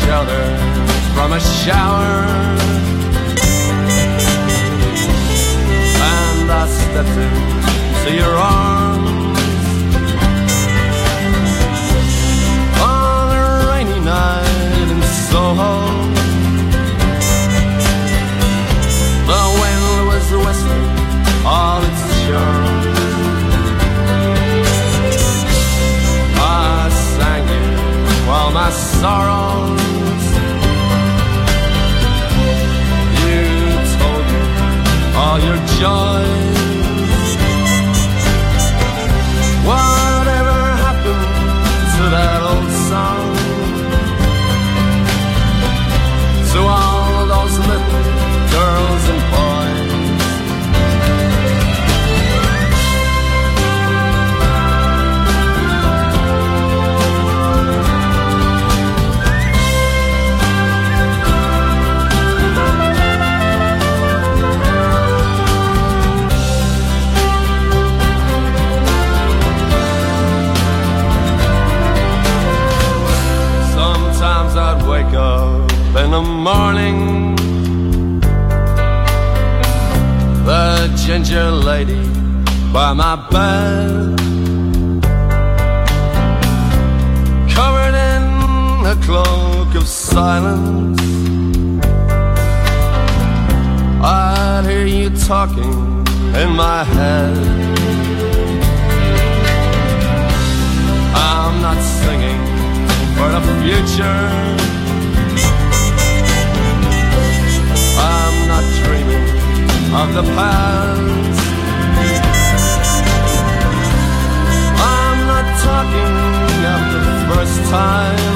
Shelter from a shower. And I stepped into your arms. On a rainy night in Soho. The wind was whistling all its charm I sang it while my sorrows your joys morning. The ginger lady by my bed, covered in a cloak of silence. I'd hear you talking in my head. I'm not singing for the future. The past. I'm not talking of the first times.